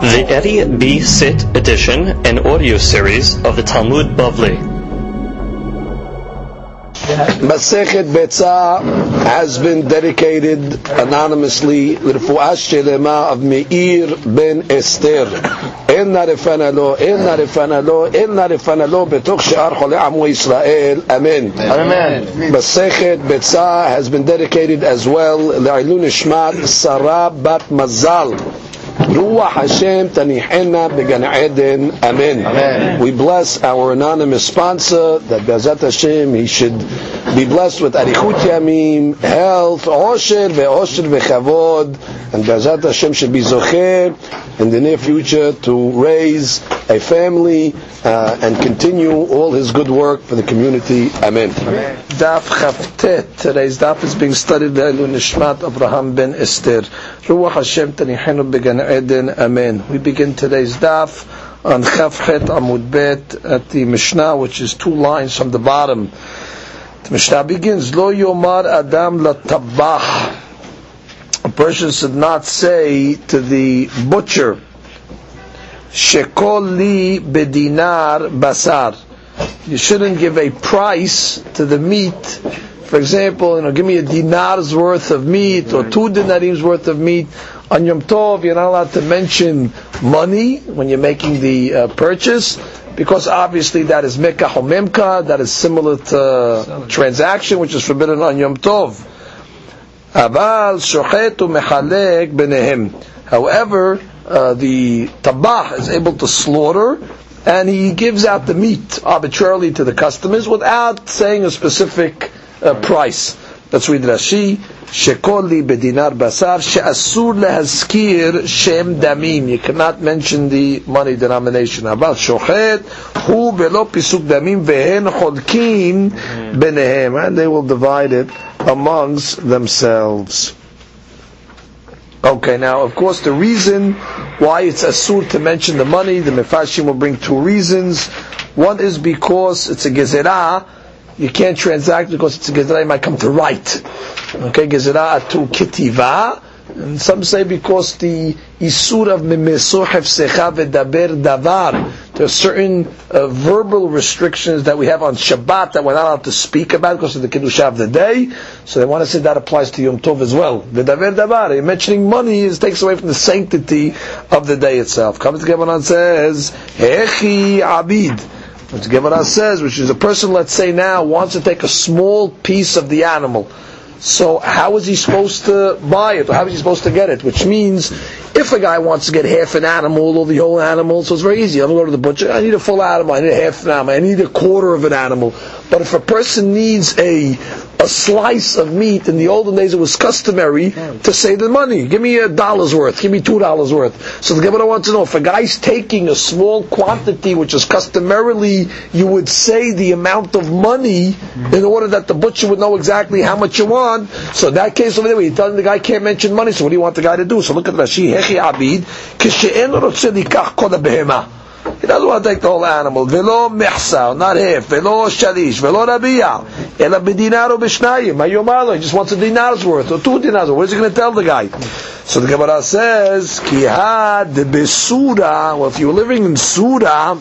The Eddie B. Sit edition and audio series of the Talmud Bavli. Masechet Betzah has been dedicated anonymously L'Refuah Shelema of Meir ben Esther. אין נרפנה לו, אין נרפנה לו, אין נרפנה לו בתוך שאר חולי עמו ישראל, אמן. Amen. Masechet Betzah has been dedicated as well לעילוי נשמת שרה בת מזל. Ruach Hashem Tanihena Began Eden. Amen. Amen. We bless our anonymous sponsor that Bezat Hashem he should be blessed with Arichut Yamim, health, Osher ve'Osher ve'Chavod, and Bezat Hashem should be Zocher in the near future to raise a family uh, and continue all his good work for the community. Amen. Daf Chavtet. Today's daf is being studied by Nishmat Abraham ben Esther. Ruach Hashem Tanihenu Began Eden. Amen. We begin today's daf on Chavchet Amud Bet at the Mishnah, which is two lines from the bottom. The Mishnah begins, Lo Yomar Adam Latabach. A person should not say to the butcher, Shekol li bedinar basar. You shouldn't give a price to the meat. For example, you know, give me a dinar's worth of meat or two dinarim's worth of meat. On Yom Tov, you're not allowed to mention money when you're making the uh, purchase because obviously that is mekah or that is similar to transaction which is forbidden on Yom Tov. However, uh, the tabach is able to slaughter and he gives out the meat arbitrarily to the customers without saying a specific uh, price. Let's read Rashi. Shekoli li bedinar basar she'asur lehazkir shem damim. You cannot mention the money denomination. About shochet hu belo pisuk damim vehen cholkin benehem. And they will divide it amongst themselves. Okay, now of course the reason why it's asur to mention the money, the Mefashim will bring two reasons. One is because it's a gezerah, you can't transact because it's a gezerah, you might come to right. Okay, gezerah atu kitiva, and some say because the isur of mimesuh hefsecha v'daber davar. There are certain uh, verbal restrictions that we have on Shabbat that we're not allowed to speak about because of the kedusha of the day. So they want to say that applies to Yom Tov as well. V'daber davar. Mentioning money is takes away from the sanctity of the day itself. Comes to Gemara and says, Hechi abid. The Gemara says, which is a person, let's say now, wants to take a small piece of the animal. So how is he supposed to buy it? Or how is he supposed to get it? Which means, if a guy wants to get half an animal or the whole animal, so it's very easy. I'm going to go to the butcher. I need a full animal. I need a half an animal. I need a quarter of an animal. But if a person needs a a slice of meat, in the olden days it was customary to say the money. Give me a dollar's worth. Give me two dollars worth. So the Gemara wants to know if a guy's taking a small quantity, which is customarily, you would say the amount of money in order that the butcher would know exactly how much you want. So in that case over there, you're telling the guy can't mention money. So what do you want the guy to do? So look at the Rashi. Hechi abid He doesn't want to take the whole animal. Velo mechsa, not half. Velo shalish. Velo rabiyah. Ela bedinar or b'shnayim. Mayomalo. He just wants a dinar's worth or two dinars. What is he going to tell the guy? So the Gemara says, Ki had besura. Well, if you were living in Surah,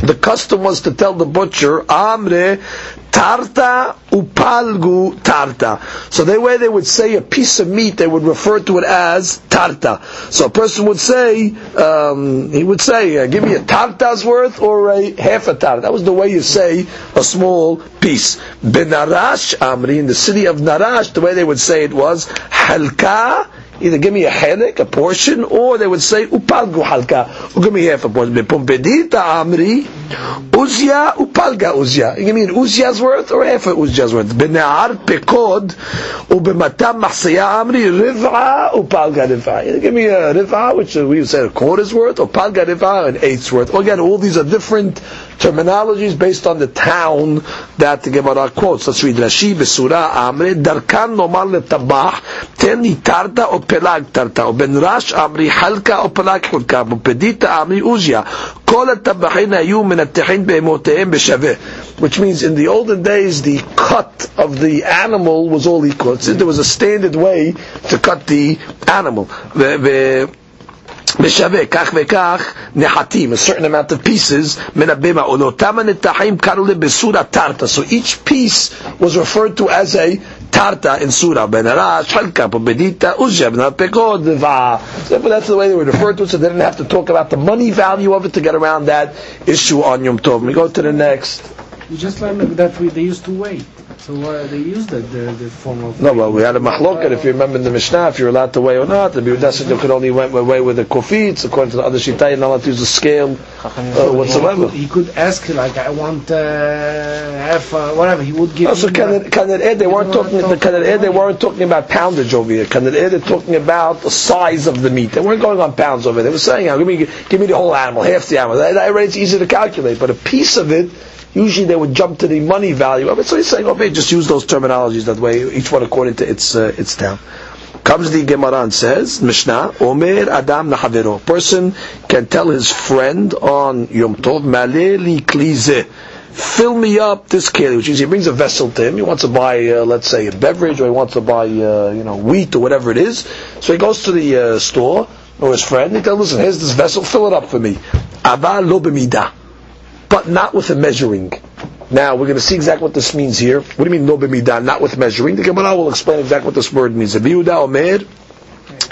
the custom was to tell the butcher, Amre tarta upalgu tarta. So the way they would say a piece of meat, they would refer to it as tarta. So a person would say, um, he would say, uh, give me a tarta's worth or a half a tarta. That was the way you say a small piece. Benarash Amri, in the city of Narash, the way they would say it was, halka Either give me a helik, a portion, or they would say upalgu halka, or give me half a portion. Amri, uzya upalga uzya. You give me an worth or half a uzya's worth. Benar pekod, ubematam mahsaya amri riv'a upalga riv'a. Give me a riv'a, which we said a quarter's worth, or palga riv'a, an eighth's worth. Again, all these are different terminologies based on the town that the Gemara quotes. Let's read Rashi Besura Amre Darkan Nomar Letabach Ten Tarta or Pelag Tarta or Ben Rash Amri Halka or Pelag Halka Pedita Amri Uzia כל הטבחין היו מנתחים בהמותיהם בשווה which means in the olden days the cut of the animal was all equal. There was a standard way to cut the animal. בשווה, כך וכך נחתים, a certain amount of pieces, מן הבהמה עולות. תמה נתחים קראו לבסורה So each piece was referred to as a tarta in surah, benarash, halka, Pumbedita, uzja, pekod, But that's the way they were referred to, so they didn't have to talk about the money value of it to get around that issue on Yom Tov. We go to the next. You just learned that we, they used to weigh. So uh, they used the, the, the form of. No, well, we had a mahloket, if you remember in the Mishnah, if you're allowed to weigh or not. The you could only weigh, with the kofitz, according to the other Shittai, you're not allowed to use a scale uh, whatsoever. He could ask, like, I want uh, half, uh, whatever. He would give. Also, him, can it, can it add, they weren't talking, the can it add, they weren't talking about poundage over here. Can it add, they're talking about the size of the meat. They weren't going on pounds over here. They were saying, give me, give me the whole animal, half the animal. That, that it's easy to calculate, but a piece of it, usually they would jump to the money value of it. So he's saying, okay, just use those terminologies that way, each one according to its, uh, its town. Comes the Gemara and says, Mishnah, Omer Adam Nahavero. Person can tell his friend on Yom Tov, Maleli Klize. Fill me up this keli, which means he brings a vessel to him. He wants to buy, uh, let's say, a beverage, or he wants to buy, uh, you know, wheat or whatever it is. So he goes to the uh, store or his friend. He tells, listen, here's this vessel, fill it up for me. Ava lo but not with a measuring. Now we're going to see exactly what this means here. What do you mean no b'midah? Not with measuring. The Gemara will explain exactly what this word means. Yehuda Omer.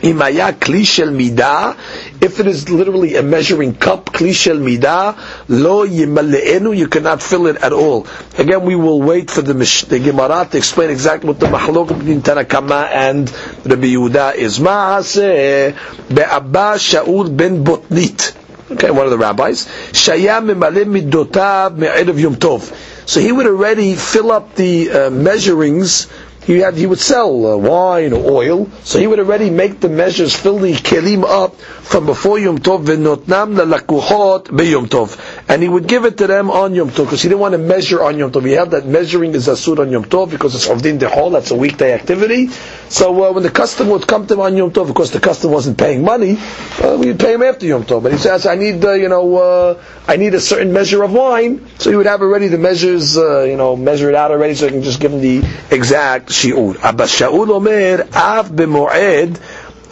Imaya kli shel midah, if it is literally a measuring cup, kli shel midah, lo yimaleenu, you cannot fill it at all. Again, we will wait for the, the Gemara to explain exactly what the machlok between Tanna Kamma and Rabbi Yehuda is. Ma'aseh be'abba Shaul ben Botnit. Okay, one of the rabbis. Midotav yom tov. So he would already fill up the uh, measurings he had he would sell uh, wine or oil, so he would already make the measures, fill the kelim up from before Yom Tov, v'notnam lelakuchot b'Yom Tov, and he would give it to them on Yom Tov because he didn't want to measure on Yom Tov. We have that measuring is asur on Yom Tov because it's ovdin dehol, that's a weekday activity. So uh, when the customer would come to him on Yom Tov, of course the customer wasn't paying money, uh, we'd pay him after Yom Tov. But he says, I need, uh, you know, uh, I need a certain measure of wine, so he would have already the measures, uh, you know, measure it out already, so he can just give him the exact shi'ur. Abba Shaul Omer, av b'mo'ed,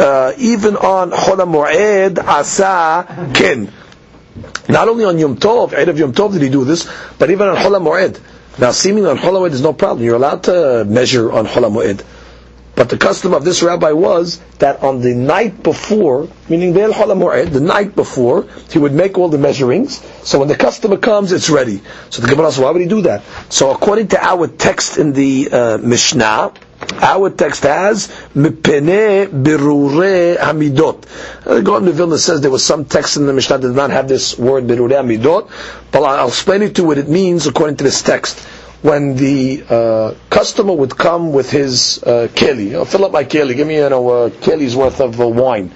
uh, even on Chol HaMo'ed, asa ken. Not only on Yom Tov, Erev Yom Tov did he do this, but even on Chol HaMo'ed. Now, seemingly on Chol HaMo'ed there's no problem. You're allowed to measure on Chol HaMo'ed. But the custom of this rabbi was that on the night before, meaning Chol HaMo'ed, the night before, he would make all the measurings. So when the customer comes, it's ready. So the Gemara says, why would he do that? So according to our text in the uh, Mishnah, our text has mipene birure hamidot. Uh, The Gaon of Vilna says there was some text in the Mishnah that did not have this word birure hamidot, but I'll explain it to you what it means according to this text. When the uh, customer would come with his uh, keli, oh, fill up my keli, give me you know a keli's worth of uh, wine.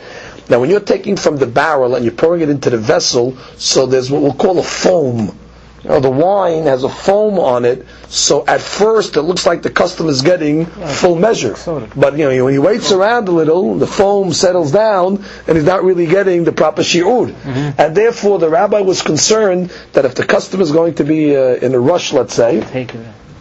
Now, when you're taking from the barrel and you're pouring it into the vessel, so there's what we'll call a foam. You know, the wine has a foam on it, so at first it looks like the customer is getting full measure. But you know, when he waits around a little, the foam settles down, and he's not really getting the proper shi'ud. And therefore, the rabbi was concerned that if the customer is going to be uh, in a rush, let's say,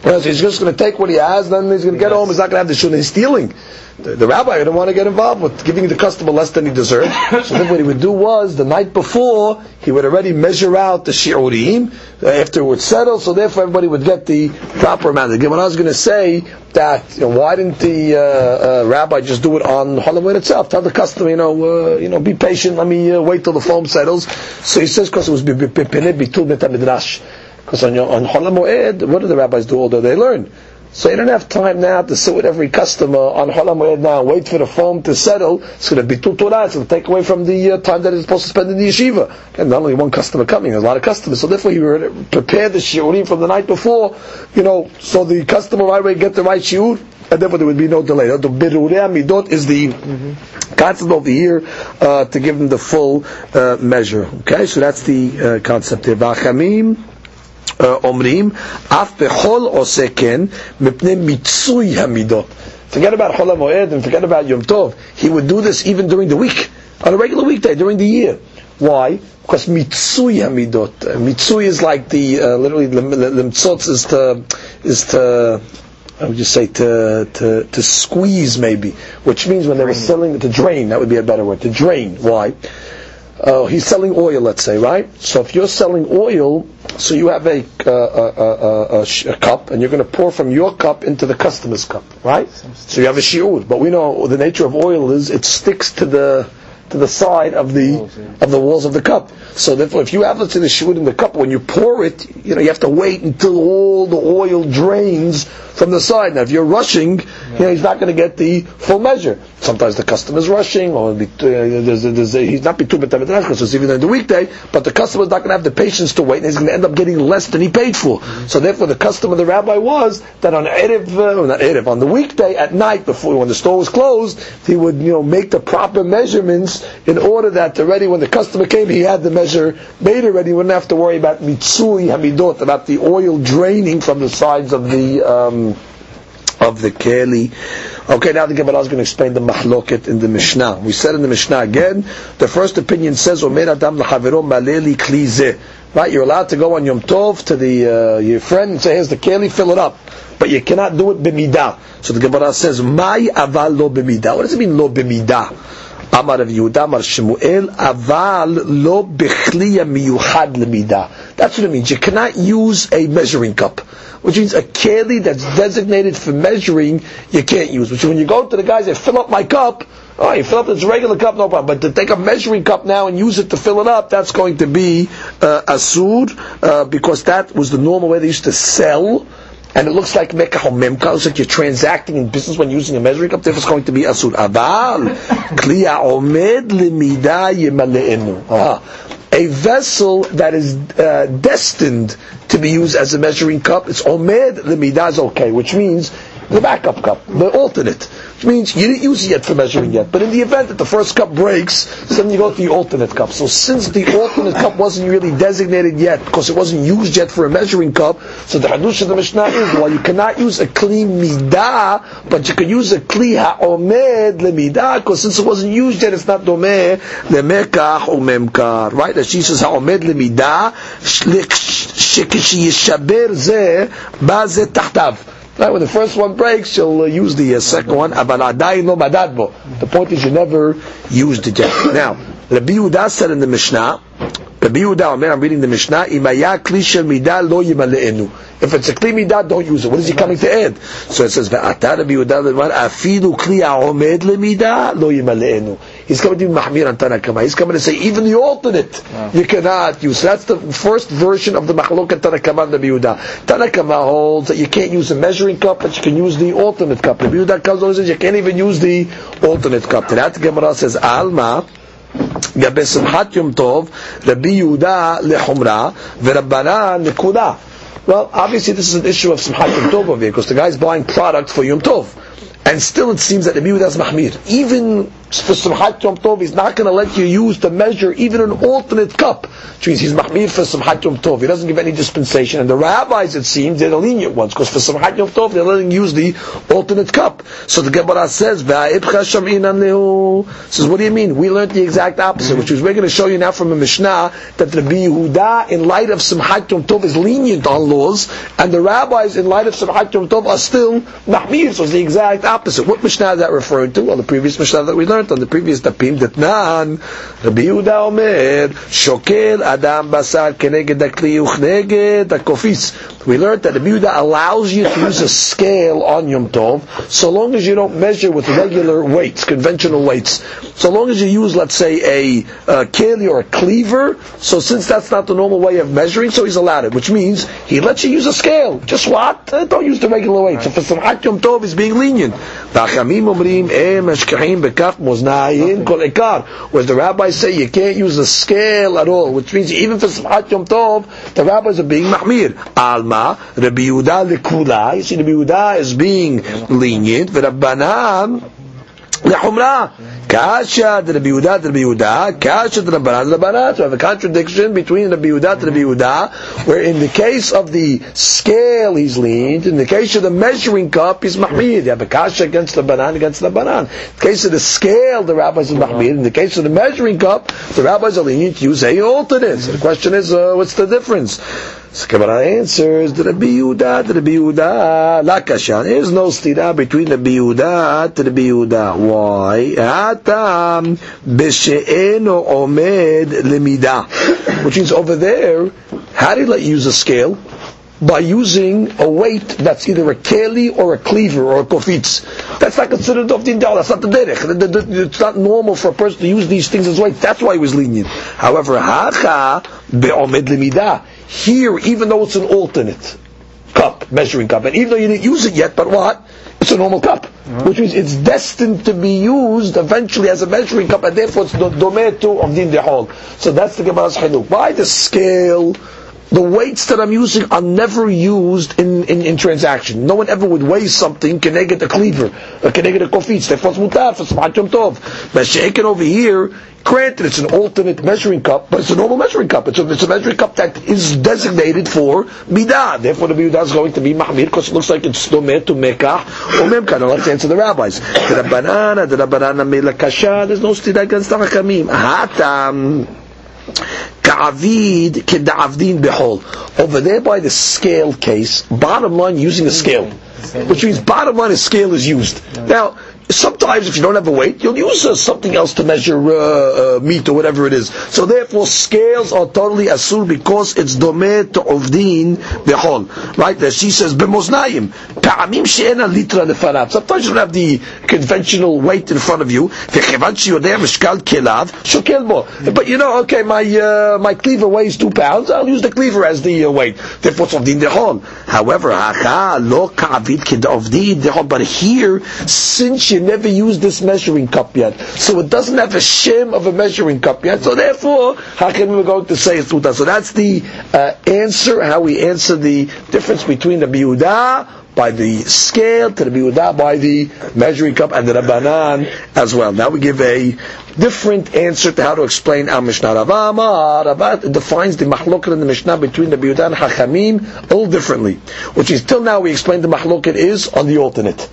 He's just going to take what he has, then he's going to get home. He's not going to have the shul. He's stealing. The, the rabbi didn't want to get involved with giving the customer less than he deserved. so then what he would do was the night before he would already measure out the shiurim uh, after it would settle. So therefore everybody would get the proper amount. Again, The Gemara is going to say that you know, why didn't the uh, uh, rabbi just do it on Chol HaMoed itself? Tell the customer, you know, uh, you know, be patient. Let me uh, wait till the foam settles. So he says because it was. Because on, on Chol HaMoed, what do the rabbis do all day? They learn. So you don't have time now to sit with every customer on Chol HaMoed now, wait for the foam to settle. It's going to be two Torah. It's going to take away from the uh, time that supposed to spend in the yeshiva. And not only one customer coming, there's a lot of customers. So therefore you prepared the shiurim from the night before, you know, so the customer right away get the right shiur, and therefore there would be no delay. The birurei midot is the concept over here uh, to give them the full uh, measure. Okay, so that's the uh, concept here. V'achamim, אומרים, אף בכל עושה כן, מפני מיצוי המידות. Forget about Chol HaMoed and forget about Yom Tov. He would do this even during the week, on a regular weekday, during the year. Why? Because mitzui hamidot. Uh, Mitzui is like the, uh, literally, limtzotz is to, is to, I would just say to, to, to squeeze maybe, which means when they were selling, to drain, that would be a better word, to drain. Why? Uh, he's selling oil, let's say, right? So if you're selling oil, so you have a, uh, a, a, a, a cup, and you're going to pour from your cup into the customer's cup, right? So you have a shiur, but we know the nature of oil is it sticks to the to the side of the of the walls of the cup. So therefore, if you have let's say the shiur in the cup, when you pour it, you know you have to wait until all the oil drains from the side. Now, if you're rushing, you know he's not going to get the full measure. Sometimes the customer's rushing, or uh, there's, there's a, he's not be too because it's even in the weekday. But the customer's not going to have the patience to wait, and he's going to end up getting less than he paid for. So therefore, the custom of the rabbi was that on erev, uh, not erev, on the weekday at night before when the store was closed, he would you know make the proper measurements in order that already when the customer came, he had the measure made already. He wouldn't have to worry about mitsui hamidot, about the oil draining from the sides of the. Um, of the keli. Okay, now the Gemara is going to explain the mahloket in the Mishnah. We said in the Mishnah again, the first opinion says, Omer Adam l'chavero maleli klize. Right, you're allowed to go on Yom Tov to the uh, your friend and say, here's the keli, fill it up. But you cannot do it b'midah. So the Gemara says, Mai aval lo b'midah. What does it mean lo b'midah? אמר רב יהודה, אמר שמואל, אבל לא בכלי המיוחד למידה. That's what it means. You cannot use a measuring cup. Which means a keli that's designated for measuring, you can't use. Which when you go to the guys that fill up my cup, oh, you fill up this regular cup, no problem. But to take a measuring cup now and use it to fill it up, that's going to be uh, asud, uh, because that was the normal way they used to sell and it looks like mekah or memka, looks like you're transacting in business when using a measuring cup, therefore it's going to be asur. Aval, kliya omed limida yimale'enu. A vessel that is uh, destined to be used as a measuring cup, it's omed limida is okay, which means the backup cup, the alternate, which means you didn't use it yet for measuring yet. But in the event that the first cup breaks, then you go to the alternate cup. So since the alternate cup wasn't really designated yet, because it wasn't used yet for a measuring cup, so the hadush of the Mishnah is, well, you cannot use a kli midah, but you can use a kli ha'omed lemidah, because since it wasn't used yet, it's not domeh lemekach umemkar. Right? As she says, ha'omed lemidah, shekishiyishaber zeh, ba zeh tahtav. Right, when the first one breaks, you'll uh, use the uh, second one. Aval adayin lo madadbo. The point is you never used it yet. Now, Rabbi Yehuda said in the Mishnah, Rabbi Yehuda, Omer, I'm reading the Mishnah, imaya kli shel midah lo yimale'enu. If it's a kli midah, don't use it. What is he coming to add? So it says, Rabbi Yehuda afilu kli ha'omed lemidah lo yimale'enu he's coming to be Mahmir on Tanna Kamma. He's coming to say even the alternate you cannot use. That's the first version of the Machlok and Tanna Kamma and Yehuda. Tanna Kamma holds that you can't use a measuring cup, but you can use the alternate cup. The Yehuda comes and says you can't even use the alternate cup. That Gemara says Alma. לגבי שמחת יום טוב, רבי יהודה לחומרה ורבנן נקודה. Well, obviously this is an issue of Simchat Yom Tov here, because the guy is buying product for Yom Tov. And still it seems that Rabbi Yehuda is Mahmir. Even for Simchat Yom Tov, he's not going to let you use the measure even an alternate cup. Which means he's Mahmir for Simchat Yom Tov. He doesn't give any dispensation. And the rabbis, it seems, they're the lenient ones, because for Simchat Yom Tov, they're letting you use the alternate cup. So the Gemara says, "Va'ibcha sham'inan lehu." Says, what do you mean? We learned the exact opposite, mm-hmm. which is we're going to show you now from a Mishnah that the Yehuda, in light of Simchat Yom Tov, is lenient on laws, and the rabbis, in light of Simchat Yom Tov, are still Mahmir. So it's the exact opposite. What Mishnah is that referring to? Well, the previous Mishnah that we learned on the previous Dapim, that Nan, Rabbi Yehuda Omer, Shokel Adam Basar Keneged Akli Uchneged Akofis. We learned that Rabbi Yehuda allows you to use a scale on Yom Tov, so long as you don't measure with regular weights, conventional weights. So long as you use, let's say, a, a keli or a cleaver, so since that's not the normal way of measuring, so he's allowed it, which means he lets you use a scale. Just what? Uh, don't use the regular weight. So for some Yom Tov, he's being lenient was na'in kol ekar. Whereas the rabbis say you can't use a scale at all, which means even for Simchat Yom Tov, the rabbis are being mahmir. Alma, Rabbi Yehuda lekula. You see, Rabbi Yehuda is being lenient. Rabbanan לחומרה. Kasha to Rabbi Yehuda to Rabbi Yehuda, Kasha to Rabbanan to Rabbanan. So we have a contradiction between Rabbi Yehuda to Rabbi Yehuda, where in the case of the scale he's leaned, in the case of the measuring cup he's mahmid. You have a Kasha against Rabbanan against Rabbanan. In the case of the scale, the rabbis are mahmid. In the case of the measuring cup, the rabbis are lenient to use a alternate. So the question is, uh, what's the difference? So Gemara answers, the Rabbi the Rabbi Yehuda, la kasha. There's no stira between the Rabbi Yehuda to the Rabbi. Why? Atam b'she'eno omed lemida. Which means over there, how did you use a scale? by using a weight that's either a keli or a cleaver or a kofitz. That's not considered of din That's not the derech. It's not normal for a person to use these things as weights. That's why he was lenient. However, hacha be'omed lemida. Here, even though it's an alternate cup, measuring cup, and even though you didn't use it yet, but what? It's a normal cup, mm-hmm. which means it's destined to be used eventually as a measuring cup, and therefore it's the dometo of din dehol. So that's the Gemara's chiduk. Why the scale? The weights that I'm using are never used in, in, in transaction. No one ever would weigh something can they get the cleaver, can they get a it's mutar, for yom tov. But shaken over here, granted it's an alternate measuring cup, but it's a normal measuring cup. It's a, it's a measuring cup that is designated for midah. Therefore the midah is going to be mahmir, because it looks like it's domet to mekah, or memkah. Now let's answer the rabbis. The rabbanana, the rabbanana melakasha, there's no stid against the hakamim. Hatam. Ka'avid keda'avdin behol. Over there by the scale case, bottom line using a scale. Which means bottom line a scale is used. Now, sometimes if you don't have a weight, you'll use uh, something else to measure uh, uh, meat or whatever it is. So therefore, scales are totally asur because it's domeh to ovdin behol. Right? That she says b'moznayim ta'amim she'ena litra lefanat. Sometimes you don't have the conventional weight in front of you. V'chevan sheyodeh mishkal kelav shokel bo. But you know, okay, my uh, my cleaver weighs two pounds. I'll use the cleaver as the uh, weight. Therefore, it's ovdin behol. However, hacha lo ka'avid kid ovdin behol. But here, since you never used this measuring cup yet. So it doesn't have a shim of a measuring cup yet. So therefore, how can we going to say it's tuta? So that's the uh, answer, how we answer the difference between the biuda by the scale to the biuda by the measuring cup and the rabbanan as well. Now we give a different answer to how to explain our Mishnah. Rava Rava defines the mahloket in the Mishnah between the biuda and hachamim a little differently, which is till now we explained the mahloket is on the alternate.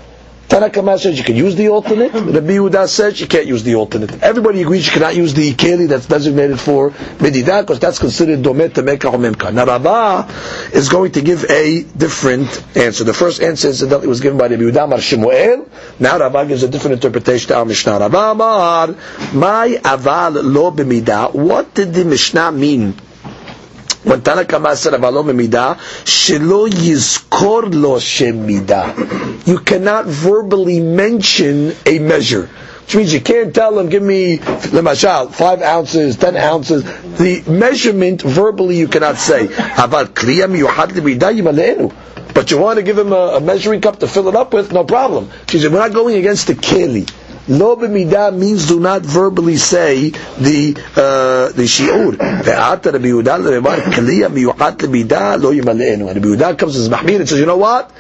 Tanna Kamma says you can use the alternate. Rabbi Yehuda says you can't use the alternate. Everybody agrees you cannot use the keli that's designated for medidah because that's considered domet temeka or memka. Now Rava is going to give a different answer. The first answer is that it was given by Rabbi Yehuda Mar Shemuel. Now Rava gives a different interpretation to our Mishnah. Rava Amar, my aval lo b'midah. What did the Mishnah mean? When Tanna Kamma said avalo memida, shelo yizkor lo. You cannot verbally mention a measure. Which means you can't tell them, give me, lemashal, five ounces, ten ounces. The measurement verbally you cannot say. But you want to give him a, a measuring cup to fill it up with, no problem. She said, we're not going against the keli. Lo b'midah means do not verbally say the uh, the shiur. Ve'ata Rabbi Yehuda le'emar kliya miyuchat le'midah lo yimale'enu. And Rabbi Yehuda comes as mahmir and says, you know what?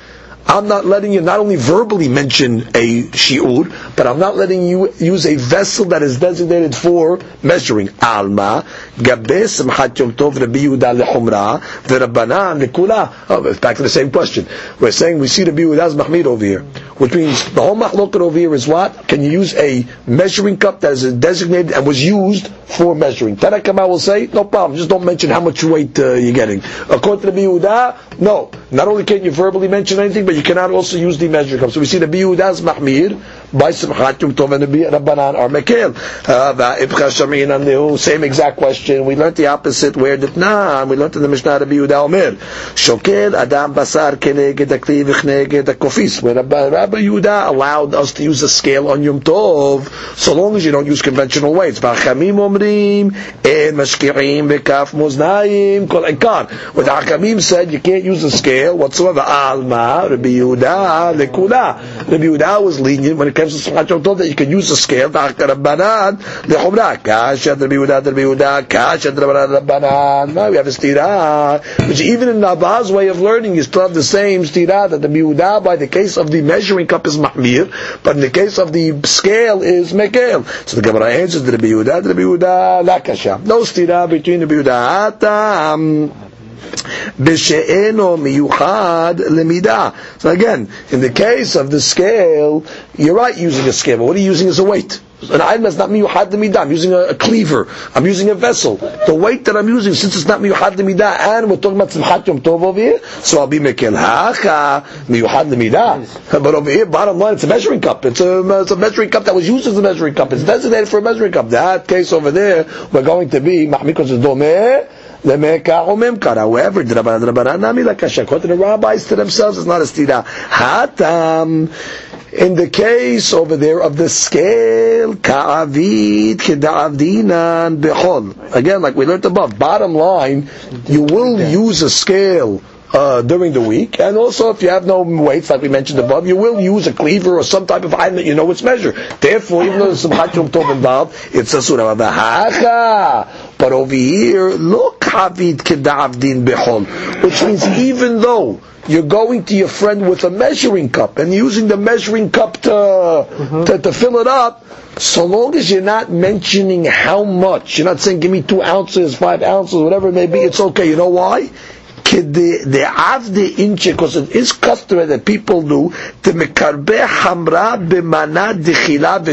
I'm not letting you not only verbally mention a shi'ur, but I'm not letting you use a vessel that is designated for measuring. Alma, gabe simchat Rabbi Yehuda lechumra, v'rabbanan lekula. Oh, back to the same question. We're saying we see Rabbi Yehuda's mahmid over here, which means the whole machloket over here is what? Can you use a measuring cup that is designated and was used for measuring? Tanna Kamma will say, no problem, just don't mention how much weight uh, you're getting. According to Rabbi Yehuda, no. Not only can you verbally mention anything, but you cannot also use the measuring cup. So we see the biyudas mahmir by simchat yom tov and rabbanan are mekel. Uh, same exact question. We learned the opposite. Where did nan? We learned in the Mishnah the biyuda omer shokel adam basar keneged akli v'chneged kofis. Where Rabbi Yehuda allowed us to use a scale on yom tov, so long as you don't use conventional weights. B'achamim omrim en mashki'im v'kaf moznaim kol ekar. What the said, you can't use a scale whatsoever. Alma Rabbi Yehuda lekula. Rabbi Yehuda was lenient when it comes to Simchat that you can use a scale. Rabbanan. Kasha. Kasha Rabbanan Rabbanan. We have a stira, which even in Nabah's way of learning, you still have the same stira that the Yehuda by the case of the measuring cup is mahmir, but in the case of the scale is mekel. So the Gemara answers the Rabbi Yehuda, the Rabbi Yehuda lakasha. No stira between the Yehuda. B'she'eno miyuchad lemida. So again, in the case of the scale, you're right using a scale, but what are you using as a weight? an item that's not miyuhad midah. I'm using a, a, cleaver. I'm using a vessel. The weight that I'm using, since it's not miyuhad midah, and we're talking about simchat yom tov over here, so I'll be mekel hacha miyuhad midah. But over here, bottom line, it's a measuring cup. It's a, it's a measuring cup that was used as a measuring cup. It's designated for a measuring cup. That case over there, we're going to be mahmikos domeh. However, according the rabbis to themselves, it's not a stira. Hatam, in the case over there of the scale, ka'avid keda'avdinan behol. Again, like we learned above, bottom line, you will use a scale uh, during the week, and also if you have no weights, like we mentioned above, you will use a cleaver or some type of item that you know its measure. Therefore, even though there's some hachum tov involved, it's a surah But over here, look, havid kedavdin behol, which means even though you're going to your friend with a measuring cup and using the measuring cup to, mm-hmm. to, to fill it up, so long as you're not mentioning how much, you're not saying give me two ounces, five ounces, whatever it may be, it's okay. You know why? the avde because it is customary that people do, the mekarbe hamra b'mana dechila.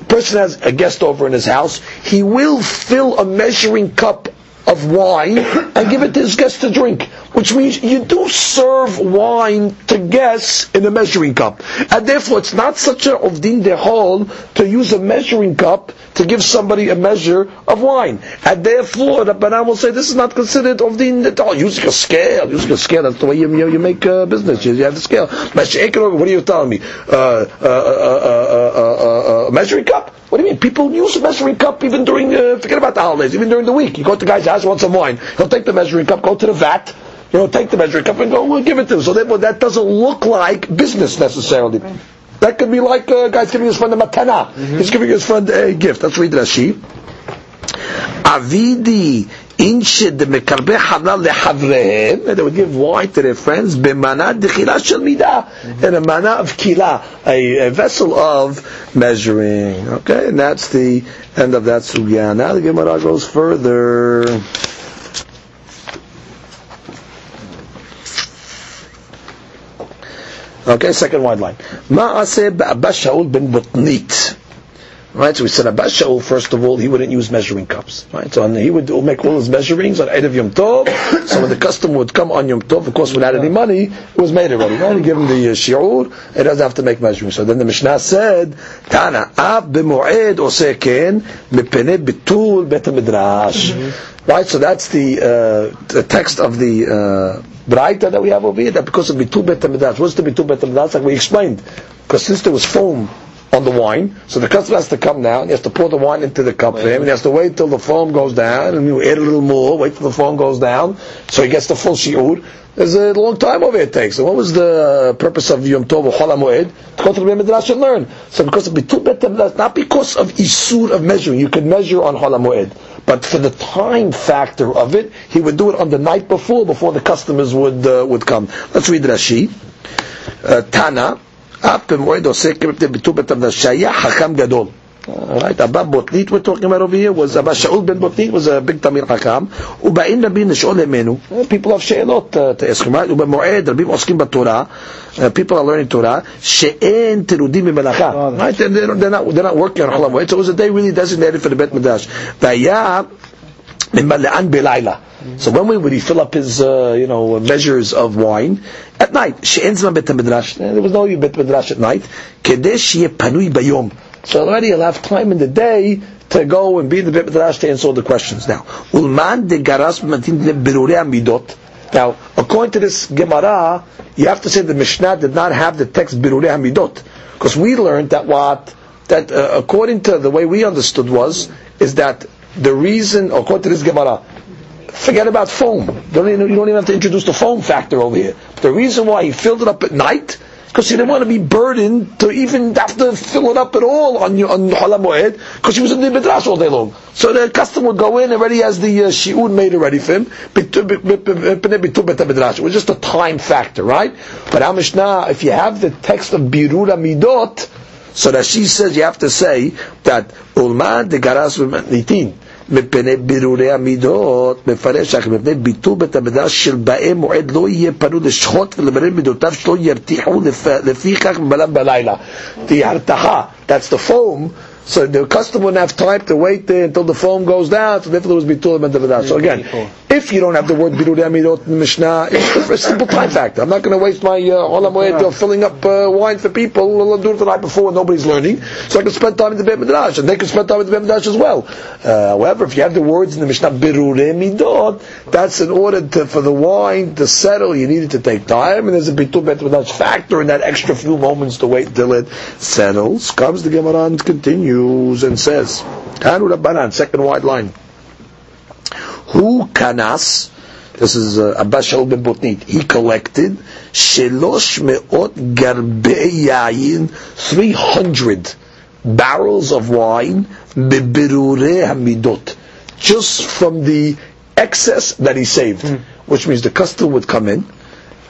A person has a guest over in his house, he will fill a measuring cup of wine and give it to his guest to drink. Which means you do serve wine to guests in a measuring cup. And therefore it's not such a of din dehol to use a measuring cup to give somebody a measure of wine. And therefore the Banan will say this is not considered of din dehol. Using a scale, using a scale, that's the way you, you, you make uh, business. You, you have the scale. What are you telling me? Uh, uh, uh measuring cup? What do you mean? People use a measuring cup even during, uh, forget about the holidays, even during the week. You go to the guy's house, want some wine. He'll take the measuring cup, go to the vat, you know, take the measuring cup and go, we'll give it to him. So therefore that doesn't look like business necessarily. That could be like a uh, guy's giving his friend a matana. Mm-hmm. He's giving his friend a gift. Let's read Rashi. Avidi inche de mekarbe halal lehavrehem, and they would give wine to their friends, b'mana dechila shel midah, and a mana of kila, a, a, vessel of measuring. Okay, and that's the end of that sugya. Now the Gemara goes further. Okay, second wide line. Ma'aseh ba'abba Shaul ben Butnit. Right, so we said Abba Shaul, first of all, he wouldn't use measuring cups. Right, so he would make all his measurings on Eid of Yom Tov. so when the customer would come on Yom Tov, of course, without any money, it was made already. Right, he give him the uh, shiur, it doesn't have to make measuring. So then the Mishnah said, Tana, Av b'mo'ed oseh ken, mepene bitul bet midrash. Right, so that's the, uh, the text of the, uh, Braita that we have over here, that because of bitul bet midrash. What's the bitul bet midrash? Like we explained. Because since there was foam on the wine. So the customer has to come down, he has to pour the wine into the cup for him, and he has to wait till the foam goes down, and you add a little more, wait till the foam goes down, so he gets the full shi'ur. There's a long time over it takes. So what was the purpose of Yom Tov or Chol HaMoed? To go to the Midrash and learn. So because of Bitul Bet not because of Isur of measuring. You could measure on Chol HaMoed. But for the time factor of it, he would do it on the night before, before the customers would uh, would come. Let's read Rashi. Uh, Tana, אף במועד עוסק ביטול בית המקדש, שהיה חכם גדול. Right, Abba Botnit we're talking about over here was Abba Shaul ben Botnit was a big Tamir Hakam. ובאים רבים לשאול ממנו, people have שאלות uh, to ask him, right? ובמועד רבים עוסקים בתורה, uh, people are learning Torah, שאין תירודים במלאכה. Right, they're, they're, not, they're not working on חול המועד, so it was a day really designated for the בית מקדש. והיה ממלאן בלילה. so when we, would he fill up his uh, you know measures of wine at night? She ends eh, There was no bit midrash at night. So already he'll have time in the day to go and be in the bit midrash to answer all the questions. Now, ulman de. Now, according to this Gemara, you have to say the Mishnah did not have the text birurei hamidot because we learned that what that uh, according to the way we understood was is that the reason, according to this Gemara, forget about foam. You don't, even, you don't even have to introduce the foam factor over here. The reason why he filled it up at night because he didn't want to be burdened to even have to fill it up at all on on Chol HaMoed because he was in the midrash all day long. So the customer would go in already has the uh, shi'ud made already for him. It was just a time factor, right? But our Mishnah, if you have the text of Birura Midot, so that she says you have to say that Ulman de Garas Nitin. מפני בירורי המידות, מפרש כך, מפני ביטול בית המדרש של באי מועד לא יהיה פנו לשחוט ולברר מידותיו שלא ירתיחו לפי כך מבלם בלילה. The הרתחה, that's the foam, So the customer wouldn't have time to wait there until the foam goes down, so therefore there was bitul and So again, if you don't have the word birur amidot in the Mishnah, it's a simple time factor. I'm not going to waste my olam uh, filling up uh, wine for people. I'll do it the night before nobody's learning, so I can spend time in the Beit Midrash, and they can spend time in the Beit Midrash as well. Uh, however, if you have the words in the Mishnah birur amidot, that's in order to, for the wine to settle. You need it to take time, and there's a bitul Beit Midrash factor in that extra few moments to wait till it settles. Comes the Gemara and continues and says, Kanu Rabbanan, second white line. Who kanas? This is uh, Abbas Shaul ben Botnit. He collected shelosh meot yayin, 300 barrels of wine, bebirure hamidot, just from the excess that he saved, mm. which means the customer would come in,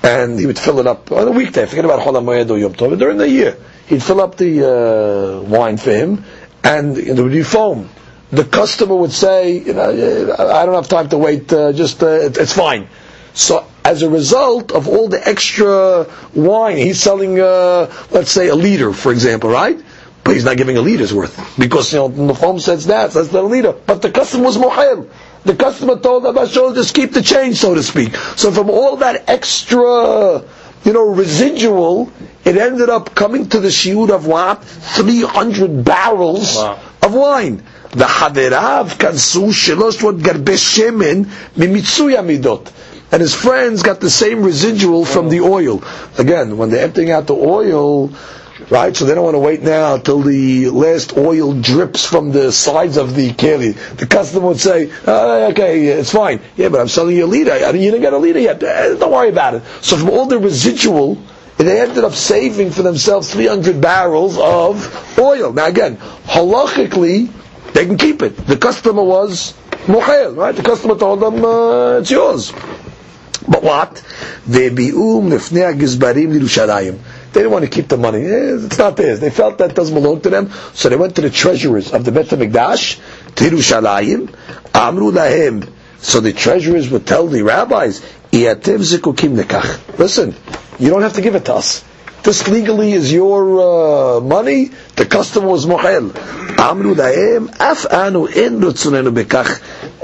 and he would fill it up on a weekday. Forget about Chol or Yom Tov. During the year, he'd fill up the uh, wine for him, and there would be foam. The customer would say, you know, I don't have time to wait. Uh, just uh, it, it's fine. So as a result of all the extra wine, he's selling, uh, let's say, a liter, for example, right? But he's not giving a liter's worth because you know the foam says that, says the liter. But the customer was mohel. The customer told Abba Shaul, just keep the change, so to speak. So from all that extra, you know, residual, it ended up coming to the shiur of what? 300 barrels wow. of wine. Haderav kansu shelosh what garbe shemen mimitzui amidot. And his friends got the same residual from the oil. Again, when they're emptying out the oil, right? So they don't want to wait now till the last oil drips from the sides of the keli. The customer would say, oh, "Okay, it's fine. Yeah, but I'm selling you a liter. You didn't get a liter yet. Eh, don't worry about it." So from all the residual, they ended up saving for themselves 300 barrels of oil. Now again, halachically, they can keep it. The customer was mochel, right? The customer told them, uh, "It's yours." But what? They didn't want to keep the money. Eh, it's not theirs. They felt that doesn't belong to them, so they went to the treasurers of the Bet HaMikdash, to Yerushalayim, Amru lahem. So the treasurers would tell the rabbis, Listen, you don't have to give it to us. This legally is your uh, money. The customer was mochel. Amru lahem, af anu in bekach.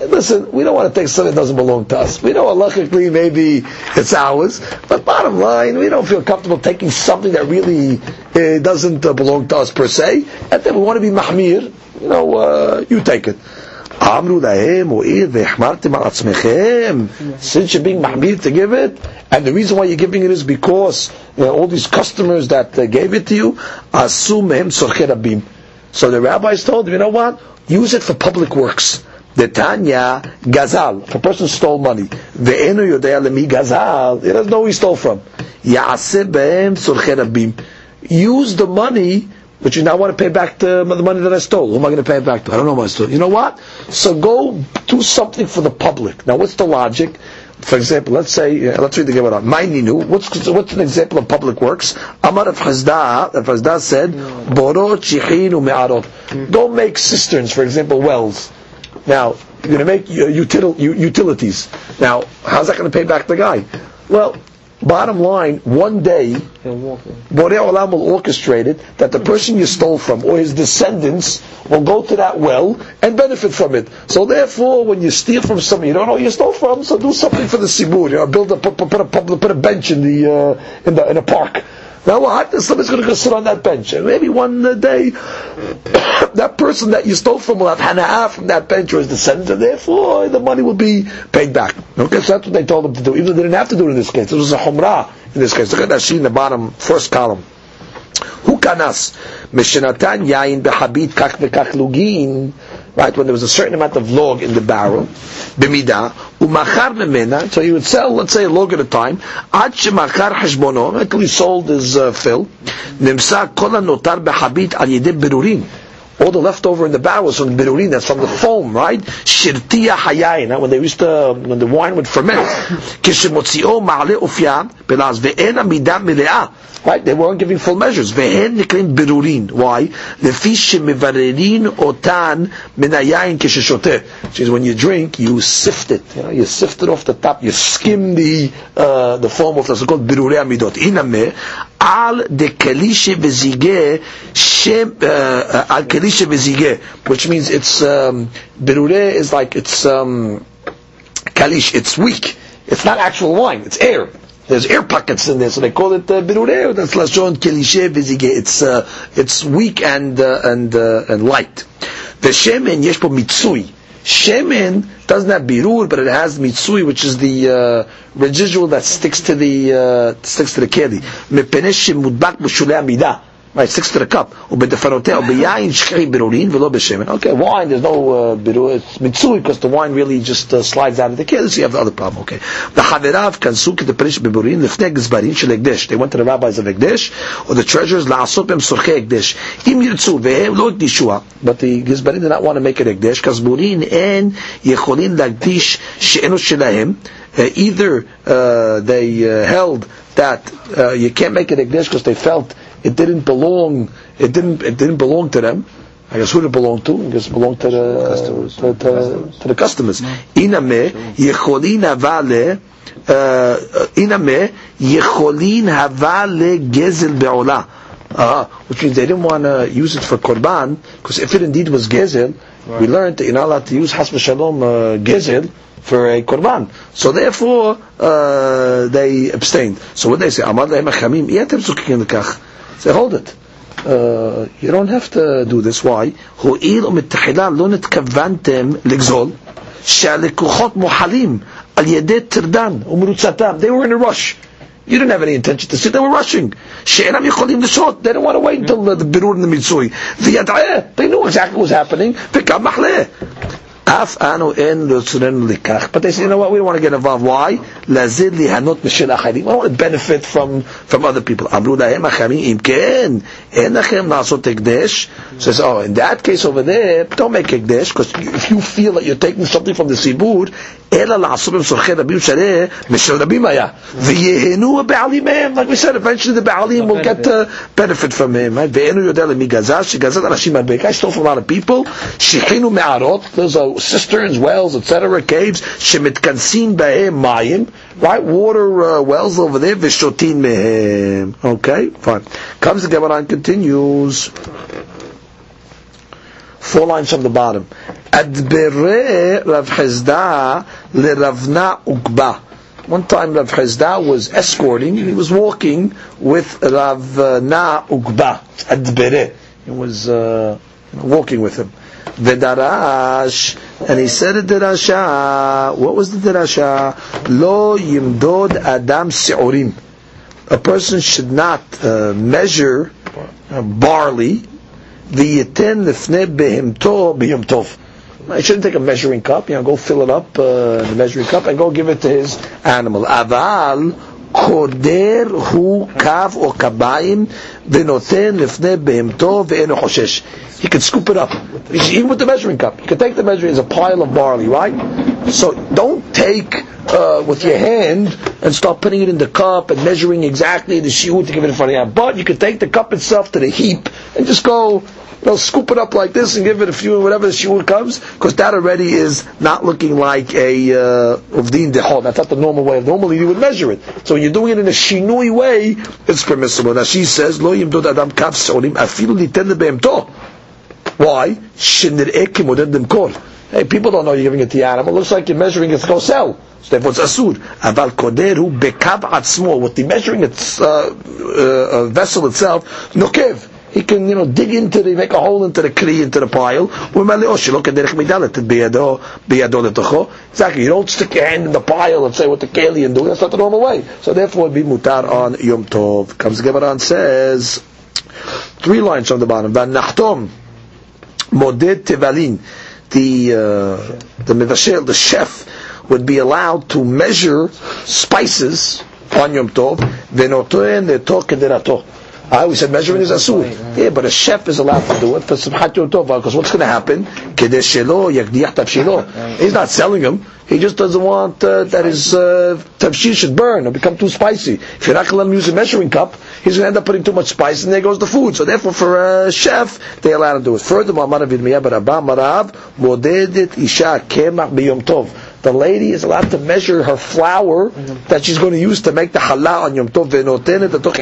Listen, we don't want to take something that doesn't belong to us. We know halachically maybe it's ours, but bottom line, we don't feel comfortable taking something that really uh, doesn't uh, belong to us per se. And then we want to be mahmir. You know, uh, you take it. אמרו להם, הואיל והחמרתם על עצמכם, since you're being mahmir to give it, and the reason why you're giving it is because uh, all these customers that uh, gave it to you, assume him abim. So the rabbis told him, you know what? Use it for public works. The Tanya Gazal, if a person stole money, ve'enu yodea lemi Gazal, he doesn't know who he stole from. Use the money but you now want to pay back the, the money that I stole. Who am I going to pay it back to? I don't know what I stole. You know what? So go do something for the public. Now, what's the logic? For example, let's say, uh, let's read the Gemara. My Ninu. What's what's an example of public works? Amar of Chisda, of Chisda said, Borot, Shichin. Don't make cisterns, for example, wells. Now, you're going to make util, utilities. Now, how's that going to pay back the guy? Well, bottom line, one day, Borei Olam will orchestrate it that the person you stole from or his descendants will go to that well and benefit from it. So therefore, when you steal from somebody you don't know who you stole from, so do something for the Sibur. You know, build a, put, put, a, put a bench in the, uh, in the, in a park now what? Somebody's going to go sit on that bench, and maybe one day that person that you stole from will have hana'ah from that bench or his descendants, and therefore the money will be paid back. Okay, so that's what they told them to do, even though they didn't have to do it in this case. It was a humrah in this case. Look at that sheet in the bottom first column. Who kanas? Yain behabit kach lugin right, when there was a certain amount of log in the barrel, b'midah, umachar memena, so he would sell, let's say, a log at a time, ad shemachar hashbono, until he sold his uh, fill, nimsa kol notar behabit al yedei berurin, all the leftover in the barrel was from the birurin, that's from the foam, right? Shirtiya hayayin, when they used to, when the wine would ferment. Right? They weren't giving full measures. Ve'en nikrin birurin. Why? Lefi shemivarerin otan min hayayin kisheshoteh. Which is when you drink, you sift it. You know, you sift it off the top, you skim the, uh, the foam off, that's called amidot. Inameh, al de kalishe bezige shem uh, al kalishe bezige, which means it's um, berure is like it's um, kalish, it's weak. It's not actual wine, it's air. There's air pockets in there, so they call it uh. That's lashon kelishe bezige. It's uh, it's weak and uh, and uh, and light. The shemen yesh po mitsui. Shemen doesn't have birur, but it has mitsui, which is the uh, residual that sticks to the uh, sticks to the keli. מפני שמודבק בשולי המידה. Right, sticks to the cup. ובדפנותיה, וביין שכי בירורין ולא בשמן. Okay, wine, there's no uh, birur, it's mitsui, because the wine really just uh, slides out of the keli, so you have the other problem, okay. וחבריו כנסו כדפריש בבירורין לפני הגזברים של הקדש. They went to the rabbis of הקדש, or the treasurers, לעשות בהם צורכי הקדש. אם ירצו, והם לא הקדישוה, but the גזברים did not want to make it הקדש, כזבורין אין יכולים להקדיש שאינו שלהם, uh, either uh, they uh, held that uh, you can't make it ekdesh because they felt it didn't belong. It didn't. It didn't belong to them. I guess who did it belong to? I guess it belonged to the to, to, to the customers. Iname yecholin havale. Iname yecholin havale gezel be'olah. Uh, which means they didn't want to use it for korban, because if it indeed was gezel, we learned that you're not allowed to use has v'shalom uh, gezel for a korban. So therefore, uh, they abstained. So what they say, Amar lehem achamim, yetem zukikin lekach. Say, hold it. Uh, you don't have to do this. Why? הואיל ומתחילה לא נתכוונתם לגזול, שהלקוחות מוחלים על ידי טרדן ומרוצתם. They were in a rush. You didn't have any intention to sit. They were rushing. שאינם יכולים לשהות. They didn't want to wait until the, the בירור and the מיצוי. וידעה. They knew exactly what was happening. וגם מחלה. אף אנו אין רצוננו לכך. But they say, you know what, we don't want to get involved. Why? להזיד ליהנות משל אחרים. We don't want to benefit from, from other people. אמרו להם החכמים, אם כן, אין לכם לעשות הקדש. says, oh, in that case over there, don't make הקדש, because if you feel that you're taking something from the ציבור, אלא לעשות בצורכי רבים שלה, משל רבים היה. ויהנו הבעלים מהם. Like we said, eventually the בעלים will get uh, benefit from him. Right? ואינו יודע למי גזל, שגזל אנשים הרבה. guys stole from a lot of people, שכינו מערות, those are cisterns, wells, etc., caves, shemitkansin bahem mayim, right? Water uh, wells over there, vishotin mehem. Okay, fine. Comes the Gemara and continues. Four lines from the bottom. Adbere Rav Chisda le Ravna Ukba. One time Rav Chisda was escorting, he was walking with Ravna Ukba. Adbere. He was uh, walking with him. Vedarash, and he said a derasha. What was the derasha? Lo yimdod adam seorim. A person should not uh, measure uh, barley. V'yiten lefne b'yom tov. I shouldn't take a measuring cup. You know, go fill it up uh, the measuring cup and go give it to his animal. Aval koder hu kav or kabayim v'noten lefne behemto ve'eno choshesh. He can scoop it up. Even with the measuring cup, you can take the measuring as a pile of barley, right? So don't take uh, with your hand and start putting it in the cup and measuring exactly the shiur to give it in front of you. But you can take the cup itself to the heap and just go, know, scoop it up like this and give it a few, whatever the shiur comes, because that already is not looking like a uh, uvdin dehol. That's not the normal way. Normally you would measure it. So when you're doing it in a shinui way, it's permissible. Now she says, lo yimdod adam kaf solim afilu niten lebehemto. Why? Hey, people don't know you're giving it to the animal. It looks like you're measuring it to go sell. So therefore it's asur. Aval koderu bekav atzmo. With the measuring its uh, uh, vessel itself, nokev. He can, you know, dig into the, make a hole into the kli, into the pile. Exactly. You don't stick your hand in the pile and say what the keli and do. That's not the normal way. So therefore, be mutar on Yom Tov. Comes Gemara says, three lines from the bottom. V'nachtom moded tevalin. The uh, the mivashel, the chef, would be allowed to measure spices on Yom Tov. V'notoen leto kederato. I always said measuring is asur. Yeah, but a chef is allowed to do it for Simchat Yom Tov because what's going to happen? He's not selling them. He just doesn't want uh, that his uh, should burn or become too spicy. If you're not going to let him use a measuring cup, he's going to end up putting too much spice, and there goes the food. So therefore, for a chef, they allow him to do it. Furthermore, Amar Avid Miyah Barabah Marav Modedet Isha Kemach B'Yom Tov the lady is allowed to measure her flour mm-hmm. that she's going to use to make the challah on Yom Tov atoch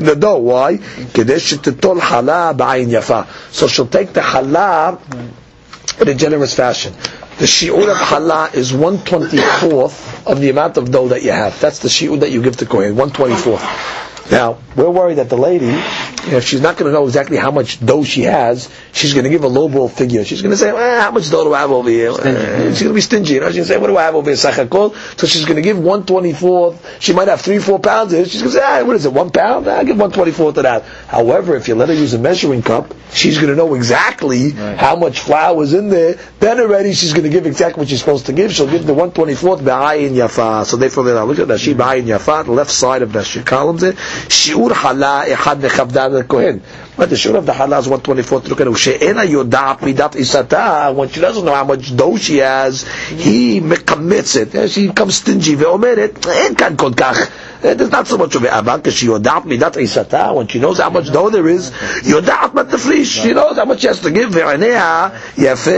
in the dough. Why? Kedesh shetitol yafa. So she'll take the challah mm-hmm. in a generous fashion. The shi'ur of challah is 124th of the amount of dough that you have. That's the shi'ur that you give to Kohen, 124th. Now, we're worried that the lady, if she's not going to know exactly how much dough she has, she's going to give a lowball figure. She's going to say, well, how much dough do I have over here? Uh, she's going to be stingy. You know? She's going to say, what do I have over here? Sachakol. So she's going to give 124th. She might have three, four pounds. She's going to say, ah, what is it, one pound? I'll give 124th to that. However, if you let her use a measuring cup, she's going to know exactly right. how much flour is in there. Then already she's going to give exactly what she's supposed to give. She'll give the 124th Ba'ayin Yafa. So therefore, look at that. She Ba'ayin Yafa, the left side of that. She columns it. שיעור חלה אחד לכ"ד הכהן. But the shiur of the challah is 124. Look at she'ena yodat midat isata. When she doesn't know how much dough she has, he commits it. She becomes stingy. ואומרת, אין כאן כל כך. There's not so much of it. she כשיודעת midat isata. when she knows how much dough there is, יודעת the תפריש. She knows how much she has to give, ועיניה יפה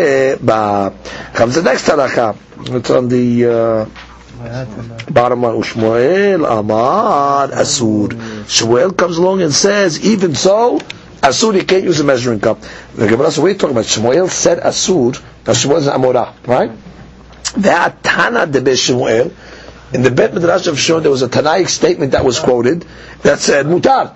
ב... comes the next הלכה. It's on the... Uh, Bottom line, Shmuel Amar Asur. Shmuel comes along and says, even so, Asur you can't use a measuring cup. The Gemara says, we're talking about Shmuel said Asur. Now Shmuel is Amorah, right? That Tana de be Shmuel. In the Bet Midrash of Shmuel, there was a Tanaic statement that was quoted that said Mutar.